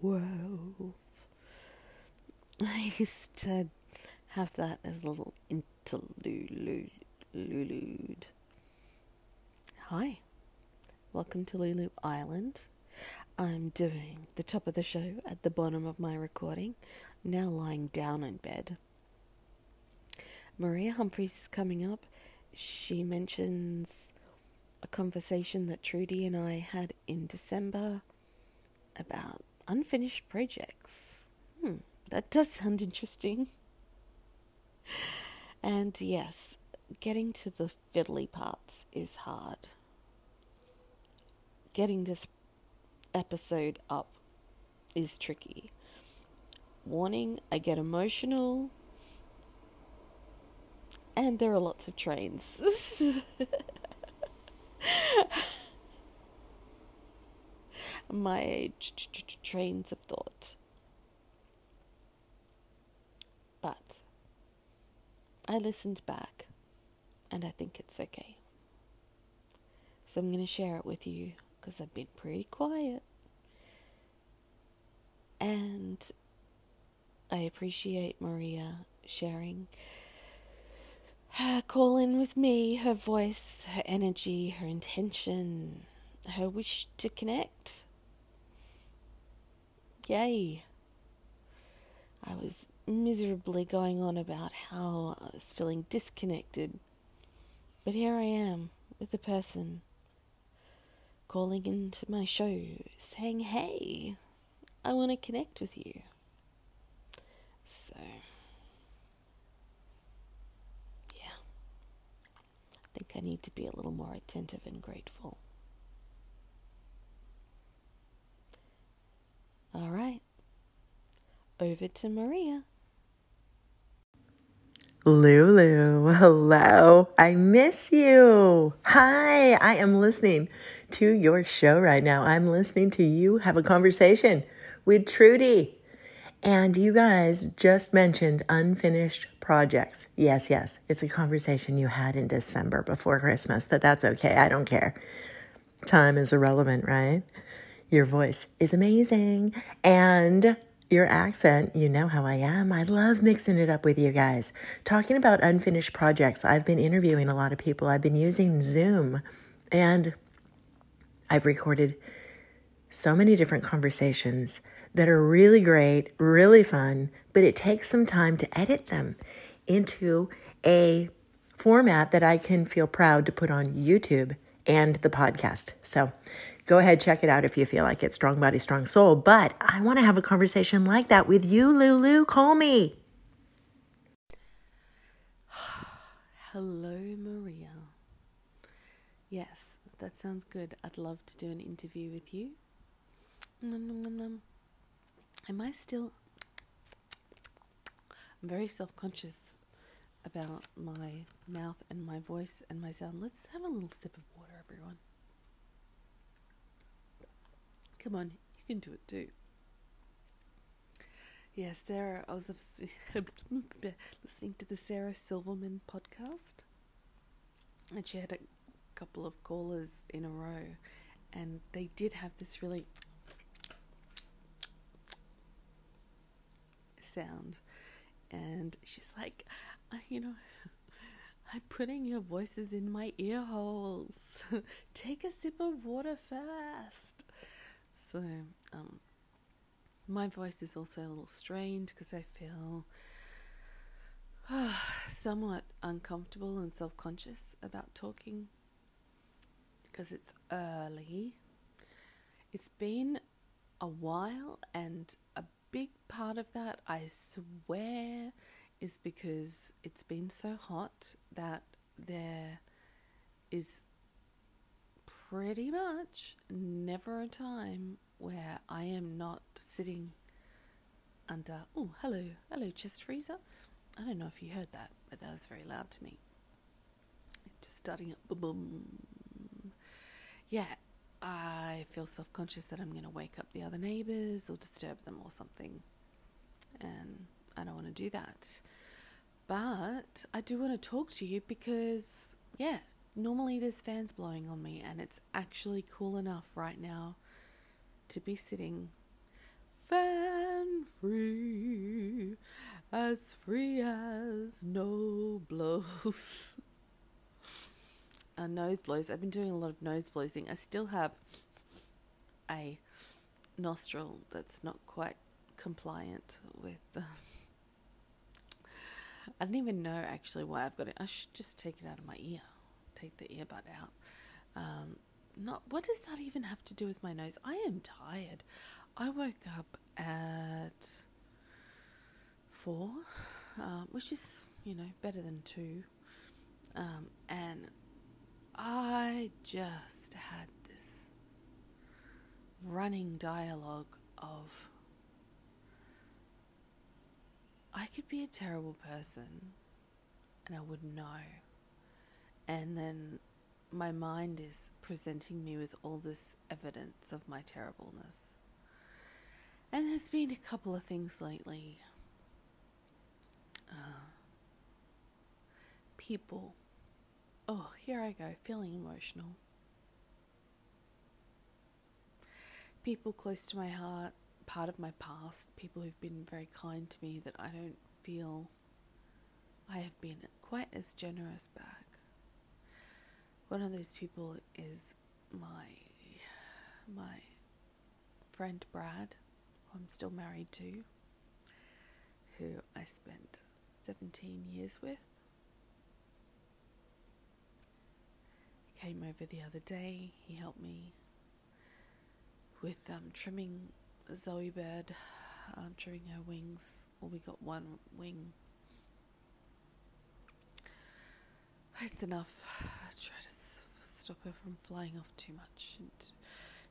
Twelve. I used to have that as a little interlude. Hi, welcome to Lulu Island. I'm doing the top of the show at the bottom of my recording, now lying down in bed. Maria Humphreys is coming up. She mentions a conversation that Trudy and I had in December about unfinished projects. Hmm, that does sound interesting. And yes, getting to the fiddly parts is hard. Getting this episode up is tricky. Warning, I get emotional. And there are lots of trains. My trains of thought. But I listened back and I think it's okay. So I'm going to share it with you because I've been pretty quiet. And I appreciate Maria sharing her call in with me, her voice, her energy, her intention, her wish to connect. Yay. I was miserably going on about how I was feeling disconnected. But here I am with a person calling into my show saying, Hey, I want to connect with you. So, yeah, I think I need to be a little more attentive and grateful. All right, over to Maria. Lulu, hello. I miss you. Hi, I am listening to your show right now. I'm listening to you have a conversation with Trudy. And you guys just mentioned unfinished projects. Yes, yes, it's a conversation you had in December before Christmas, but that's okay. I don't care. Time is irrelevant, right? Your voice is amazing. And your accent, you know how I am. I love mixing it up with you guys. Talking about unfinished projects, I've been interviewing a lot of people. I've been using Zoom and I've recorded so many different conversations that are really great, really fun, but it takes some time to edit them into a format that I can feel proud to put on YouTube and the podcast. So go ahead, check it out if you feel like it. Strong Body, Strong Soul. But I want to have a conversation like that with you, Lulu. Call me. Hello, Maria. Yes, that sounds good. I'd love to do an interview with you. Nom, nom, nom, nom. Am I still. I'm very self conscious about my mouth and my voice and my sound. Let's have a little sip of water, everyone. Come on, you can do it too. Yeah, Sarah, I was listening to the Sarah Silverman podcast, and she had a couple of callers in a row, and they did have this really sound. And she's like, you know, I'm putting your voices in my ear holes. Take a sip of water first. So, um, my voice is also a little strained because I feel somewhat uncomfortable and self conscious about talking because it's early. It's been a while, and a big part of that, I swear, is because it's been so hot that there is pretty much never a time where I am not sitting under. Oh, hello, hello, chest freezer. I don't know if you heard that, but that was very loud to me. Just starting up, boom, boom. Yeah, I feel self conscious that I'm going to wake up the other neighbors or disturb them or something. And I don't want to do that. But I do want to talk to you because, yeah, normally there's fans blowing on me, and it's actually cool enough right now to be sitting fan free, as free as no blows. uh, nose blows. I've been doing a lot of nose blows. I still have a nostril that's not quite compliant with the. I don't even know actually why I've got it. I should just take it out of my ear, take the earbud out. Um, not what does that even have to do with my nose? I am tired. I woke up at four, uh, which is you know better than two, um, and I just had this running dialogue of I could be a terrible person and I wouldn't know. And then my mind is presenting me with all this evidence of my terribleness. And there's been a couple of things lately. Uh, people. Oh, here I go, feeling emotional. People close to my heart, part of my past, people who've been very kind to me that I don't feel I have been quite as generous back. One of those people is my my friend Brad, who I'm still married to, who I spent 17 years with. He came over the other day. He helped me with um, trimming Zoe bird, um, trimming her wings. Well, we got one wing. It's enough. Try to stop her from flying off too much. And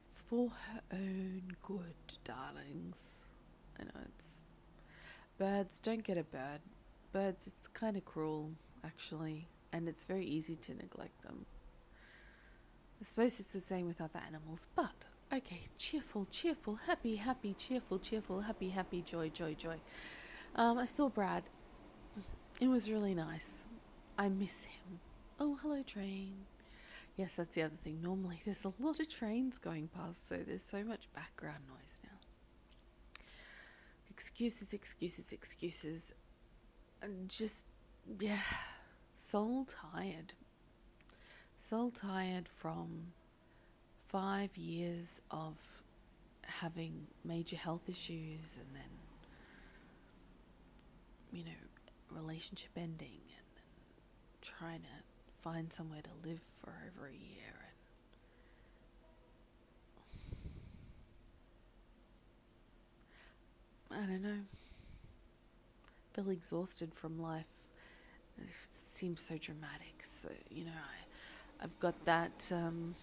it's for her own good, darlings. I know it's. Birds, don't get a bird. Birds, it's kind of cruel, actually, and it's very easy to neglect them. I suppose it's the same with other animals, but okay, cheerful, cheerful, happy, happy, cheerful, cheerful, happy, happy, joy, joy, joy. Um, I saw Brad. It was really nice. I miss him. Oh, hello, train. Yes, that's the other thing. Normally, there's a lot of trains going past, so there's so much background noise now. Excuses, excuses, excuses. Just, yeah, soul tired. Soul tired from five years of having major health issues and then, you know, relationship ending and then trying to find somewhere to live for over a year and I don't know. Feel exhausted from life. It seems so dramatic. So you know, I, I've got that um,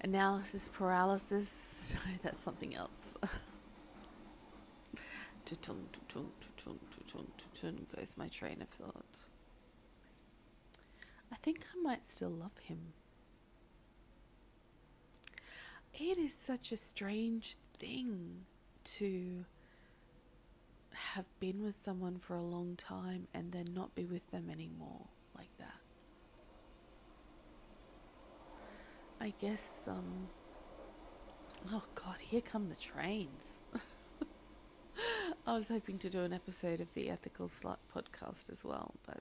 analysis paralysis. That's something else. goes my train of thought. I think I might still love him. It is such a strange thing to have been with someone for a long time and then not be with them anymore like that. I guess, um, oh god, here come the trains. I was hoping to do an episode of the Ethical Slut podcast as well, but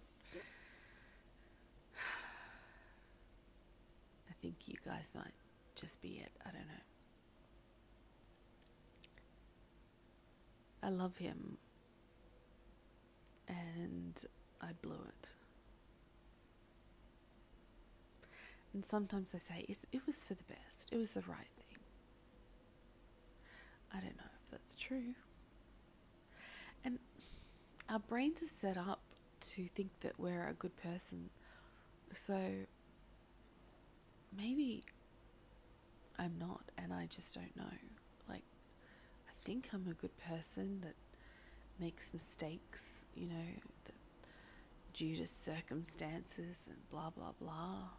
I think you guys might just be it. I don't know. I love him, and I blew it. And sometimes I say it was for the best, it was the right thing. I don't know if that's true. And our brains are set up to think that we're a good person. So maybe I'm not, and I just don't know. Like, I think I'm a good person that makes mistakes, you know, that due to circumstances and blah blah blah.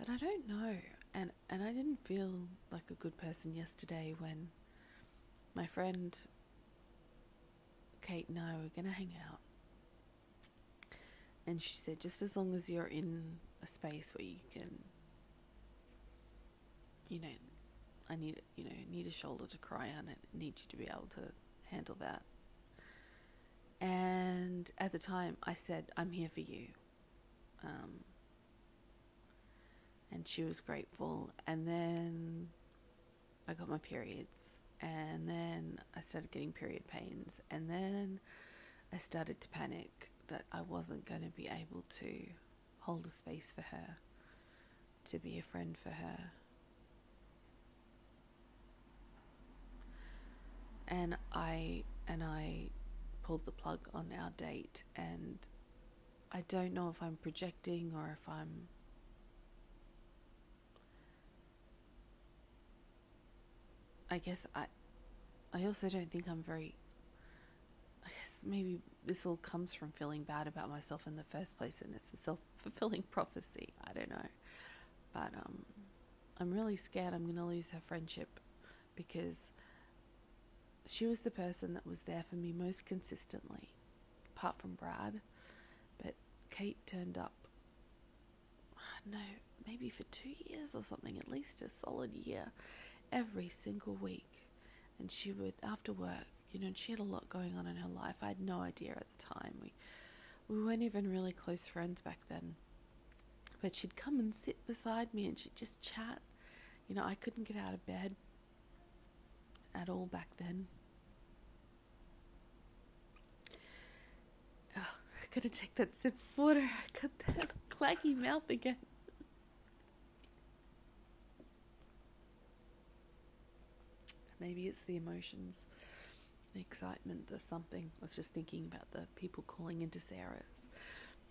But I don't know, and and I didn't feel like a good person yesterday when my friend Kate and I were gonna hang out, And she said, just as long as you're in a space where you can, you know, I need, you know, need a shoulder to cry on it, need you to be able to handle that. And at the time, I said, I'm here for you. Um, and she was grateful. And then I got my periods, and then I started getting period pains, and then I started to panic that I wasn't going to be able to hold a space for her, to be a friend for her. And I and I pulled the plug on our date and I don't know if I'm projecting or if I'm I guess I I also don't think I'm very I guess maybe this all comes from feeling bad about myself in the first place and it's a self fulfilling prophecy. I don't know. But um I'm really scared I'm gonna lose her friendship because she was the person that was there for me most consistently, apart from Brad. But Kate turned up, no, maybe for two years or something, at least a solid year, every single week. And she would, after work, you know, and she had a lot going on in her life. I had no idea at the time. We, we weren't even really close friends back then. But she'd come and sit beside me and she'd just chat. You know, I couldn't get out of bed at all back then. I gotta take that sip of water. I got that claggy mouth again. Maybe it's the emotions, the excitement, the something. I was just thinking about the people calling into Sarah's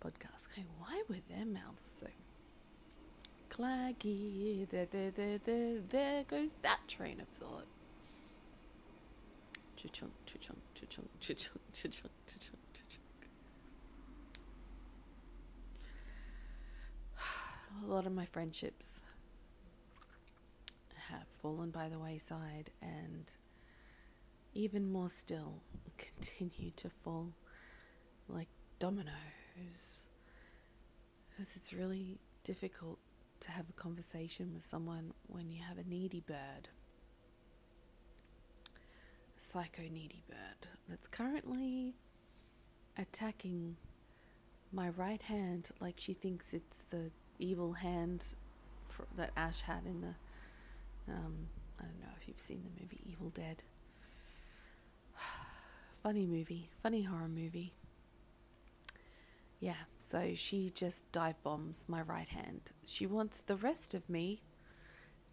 podcast, going, why were their mouths so claggy? There, there, there, there, there goes that train of thought. Cha-chunk, cha-chunk, cha-chunk, cha-chunk, cha-chunk, cha-chunk. a lot of my friendships fallen by the wayside and even more still continue to fall like dominoes because it's really difficult to have a conversation with someone when you have a needy bird a psycho needy bird that's currently attacking my right hand like she thinks it's the evil hand that Ash had in the. Um, I don't know if you've seen the movie Evil Dead. funny movie, funny horror movie. Yeah, so she just dive bombs my right hand. She wants the rest of me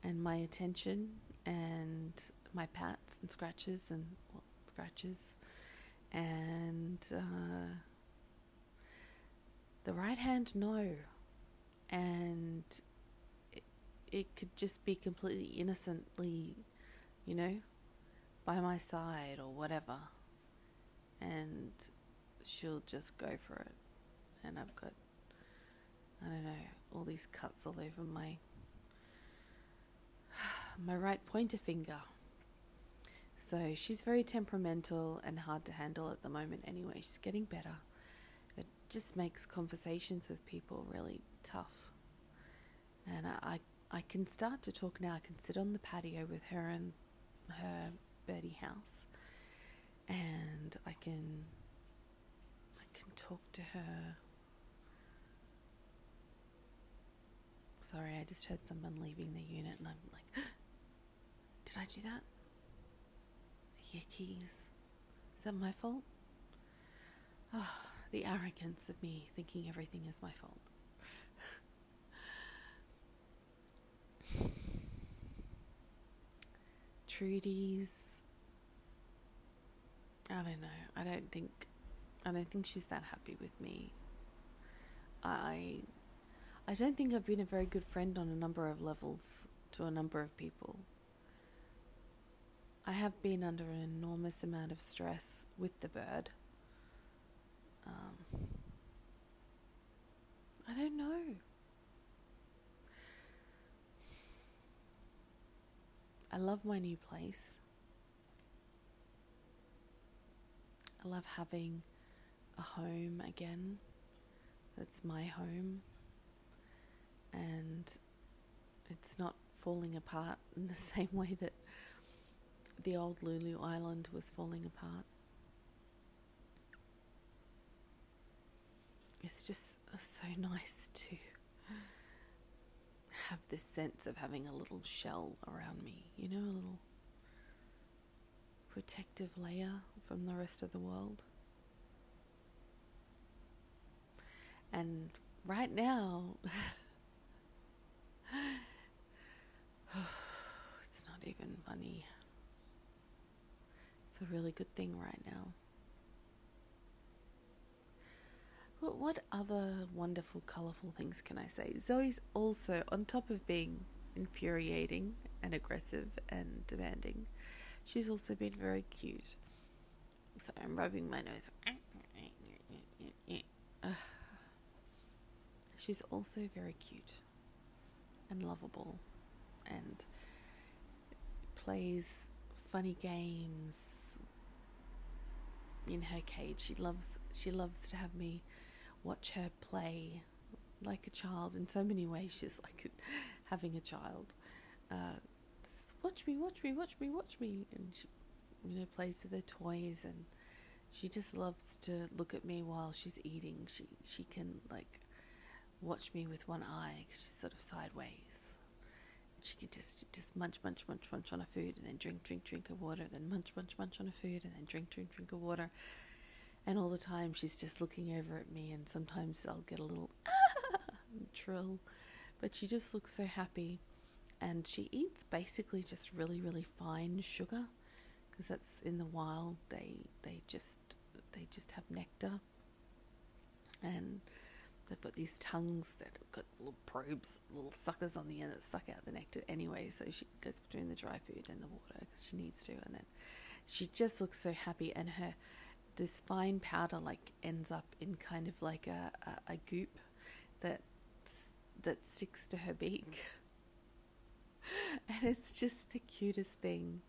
and my attention and my pats and scratches and well, scratches and uh, the right hand no and it, could just be completely innocently, you know, by my side or whatever, and she'll just go for it. And I've got, I don't know, all these cuts all over my my right pointer finger. So she's very temperamental and hard to handle at the moment anyway. She's getting better. It just makes conversations with people really tough. And I, I, I can start to talk now. I can sit on the patio with her and her birdie house, and I can, I can talk to her. Sorry, I just heard someone leaving the unit, and I'm like, did I do that? Yikes. Is that my fault? Oh, the arrogance of me thinking everything is my fault. Trudy's. I don't know. I don't think. I don't think she's that happy with me. I. I don't think I've been a very good friend on a number of levels to a number of people. I have been under an enormous amount of stress with the bird. Um, I don't know. I love my new place. I love having a home again that's my home and it's not falling apart in the same way that the old Lulu Island was falling apart. It's just so nice to have this sense of having a little shell around me, you know, a little protective layer from the rest of the world. And right now, it's not even funny. It's a really good thing right now. But what other wonderful, colourful things can I say? Zoe's also, on top of being infuriating and aggressive and demanding, she's also been very cute. So I'm rubbing my nose. She's also very cute and lovable and plays funny games in her cage. She loves she loves to have me watch her play like a child in so many ways. She's like having a child. Uh, watch me, watch me, watch me, watch me, and she, you know, plays with her toys, and she just loves to look at me while she's eating. She she can like watch me with one eye. She's sort of sideways. She can just just munch, munch, munch, munch on her food, and then drink, drink, drink her water, and then munch, munch, munch on her food, and then drink, drink, drink her water. And all the time she's just looking over at me, and sometimes I'll get a little trill, but she just looks so happy. And she eats basically just really, really fine sugar, because that's in the wild. They they just they just have nectar, and they've got these tongues that have got little probes, little suckers on the end that suck out the nectar anyway. So she goes between the dry food and the water because she needs to, and then she just looks so happy, and her this fine powder like ends up in kind of like a, a, a goop that that sticks to her beak. And it's just the cutest thing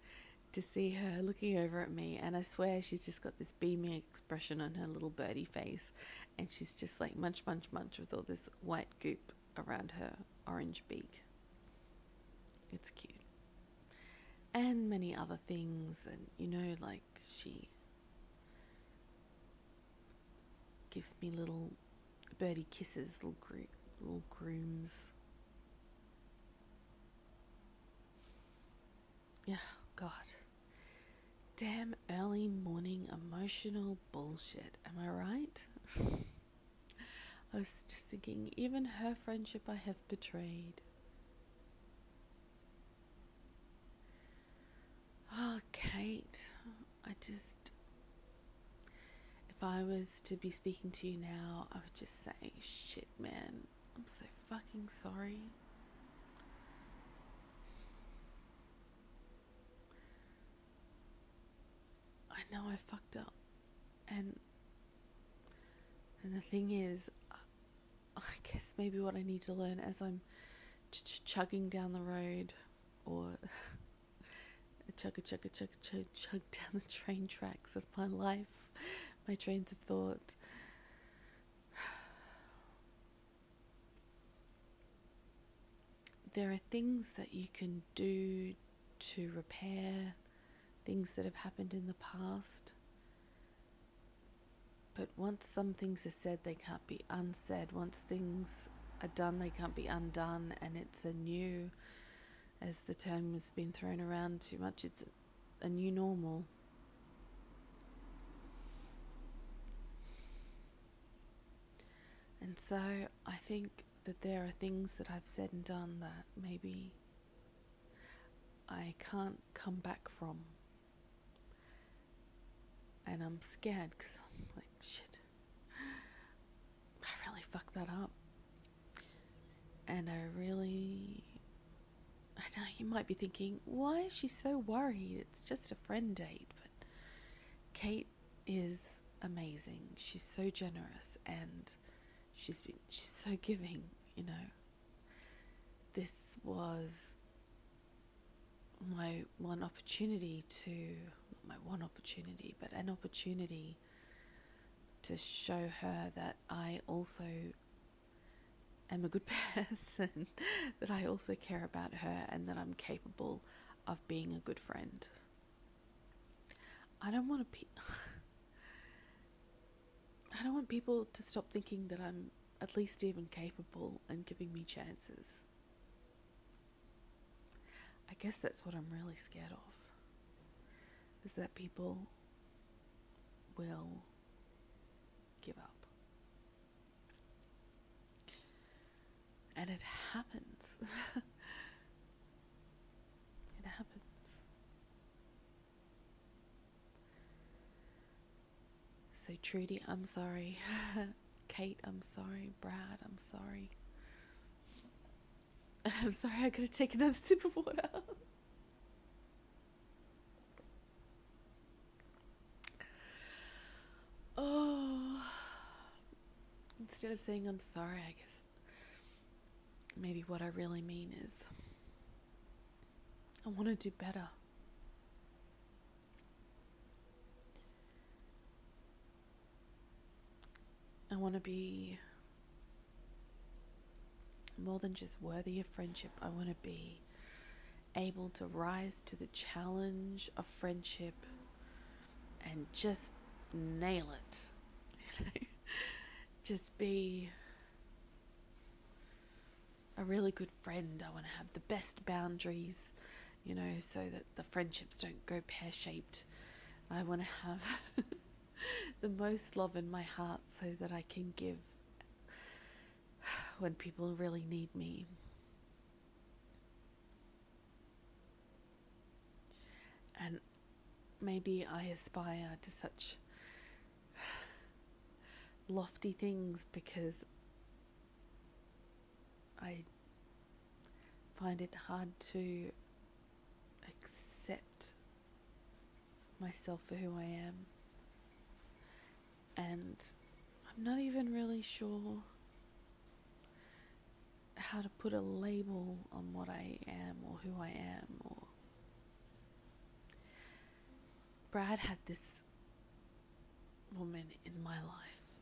to see her looking over at me. And I swear she's just got this beaming expression on her little birdie face. And she's just like munch, munch, munch with all this white goop around her orange beak. It's cute. And many other things. And you know, like she gives me little birdie kisses, little, gro- little grooms. Yeah, God. Damn early morning emotional bullshit. Am I right? I was just thinking, even her friendship I have betrayed. Oh, Kate, I just if I was to be speaking to you now, I would just say, shit, man, I'm so fucking sorry. I know I fucked up. And and the thing is, I guess maybe what I need to learn as I'm ch- chugging down the road or chug a chug a chug chug chug down the train tracks of my life my trains of thought. There are things that you can do to repair things that have happened in the past. But once some things are said, they can't be unsaid. Once things are done, they can't be undone. And it's a new, as the term has been thrown around too much, it's a new normal. And so I think that there are things that I've said and done that maybe I can't come back from. And I'm scared because I'm like, shit, I really fucked that up. And I really. I know you might be thinking, why is she so worried? It's just a friend date. But Kate is amazing. She's so generous and she's been she's so giving, you know. This was my one opportunity to not my one opportunity, but an opportunity to show her that I also am a good person, that I also care about her, and that I'm capable of being a good friend. I don't want to. Pe- I don't want people to stop thinking that I'm at least even capable and giving me chances. I guess that's what I'm really scared of. Is that people will give up. And it happens. it happens. So, Trudy, I'm sorry. Kate, I'm sorry. Brad, I'm sorry. I'm sorry, I gotta take another sip of water. oh. Instead of saying I'm sorry, I guess maybe what I really mean is I want to do better. I want to be more than just worthy of friendship. I want to be able to rise to the challenge of friendship and just nail it. You know? just be a really good friend. I want to have the best boundaries, you know, so that the friendships don't go pear shaped. I want to have the most love in my heart so that I can give when people really need me. And maybe I aspire to such lofty things because I find it hard to accept myself for who I am. And I'm not even really sure how to put a label on what I am or who I am or Brad had this woman in my life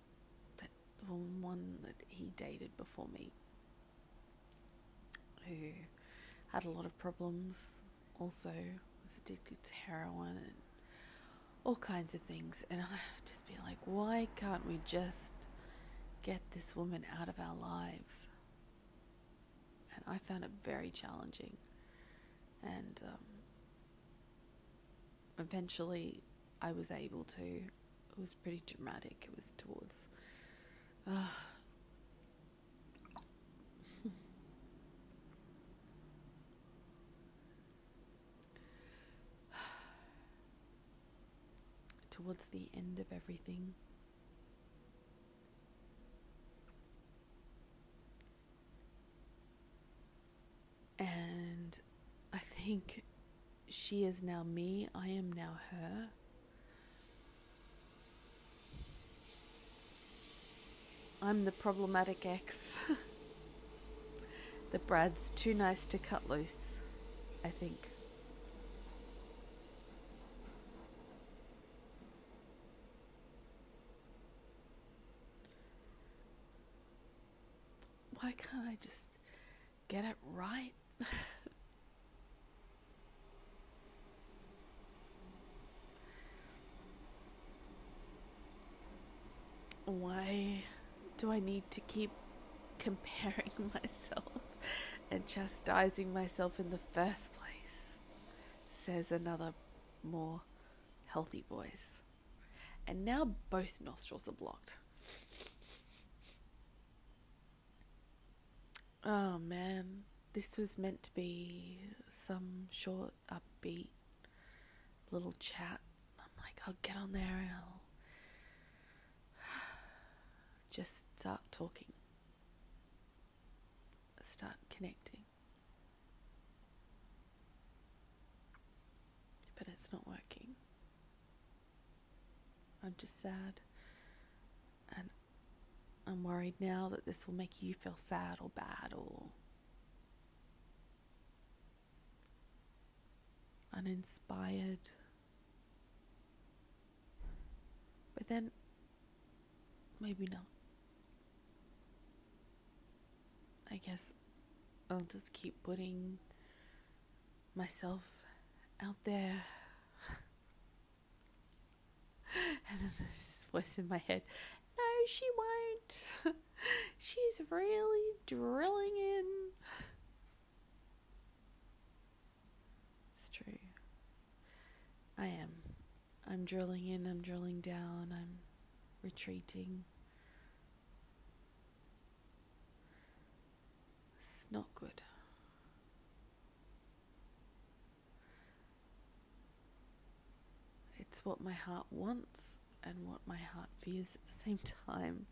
that one that he dated before me who had a lot of problems also was addicted to heroin and all kinds of things and I'd just be like why can't we just get this woman out of our lives And I found it very challenging. And um, eventually I was able to. It was pretty dramatic. It was towards. Uh, towards the end of everything. And I think she is now me, I am now her. I'm the problematic ex. the Brad's too nice to cut loose, I think. Why can't I just get it right? Why do I need to keep comparing myself and chastising myself in the first place? Says another more healthy voice. And now both nostrils are blocked. Oh man, this was meant to be some short, upbeat little chat. I'm like, I'll get on there and I'll just start talking, start connecting. But it's not working. I'm just sad. I'm worried now that this will make you feel sad or bad or uninspired. But then maybe not. I guess I'll just keep putting myself out there. and then there's this voice in my head no, she won't. She's really drilling in. It's true. I am. I'm drilling in, I'm drilling down, I'm retreating. It's not good. It's what my heart wants and what my heart fears at the same time.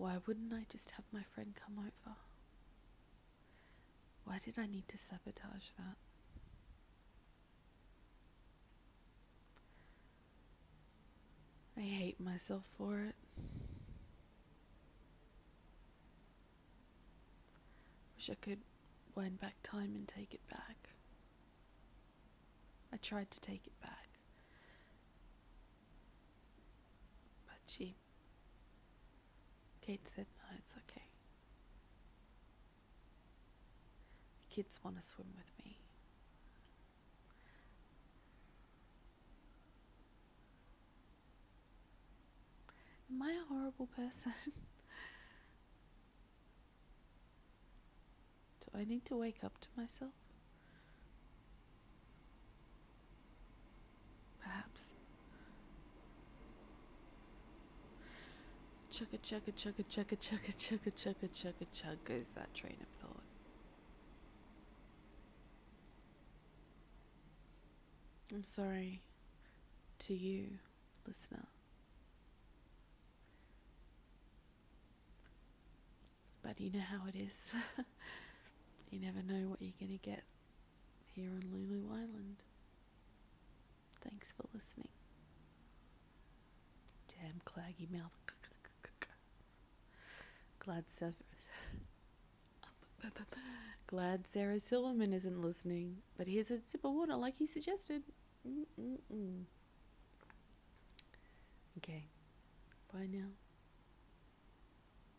Why wouldn't I just have my friend come over? Why did I need to sabotage that? I hate myself for it. Wish I could wind back time and take it back. I tried to take it back. But she. Kate said, no, it's okay. The kids want to swim with me. Am I a horrible person? Do I need to wake up to myself? Chugga chugga chugga chugga chugga chugga chugga chugga chug goes that train of thought. I'm sorry to you, listener. But you know how it is. You never know what you're going to get here on Lulu Island. Thanks for listening. Damn claggy mouth. Glad Sarah, glad Sarah Silverman isn't listening, but here's a sip of water like you suggested. Mm-mm-mm. Okay, bye now.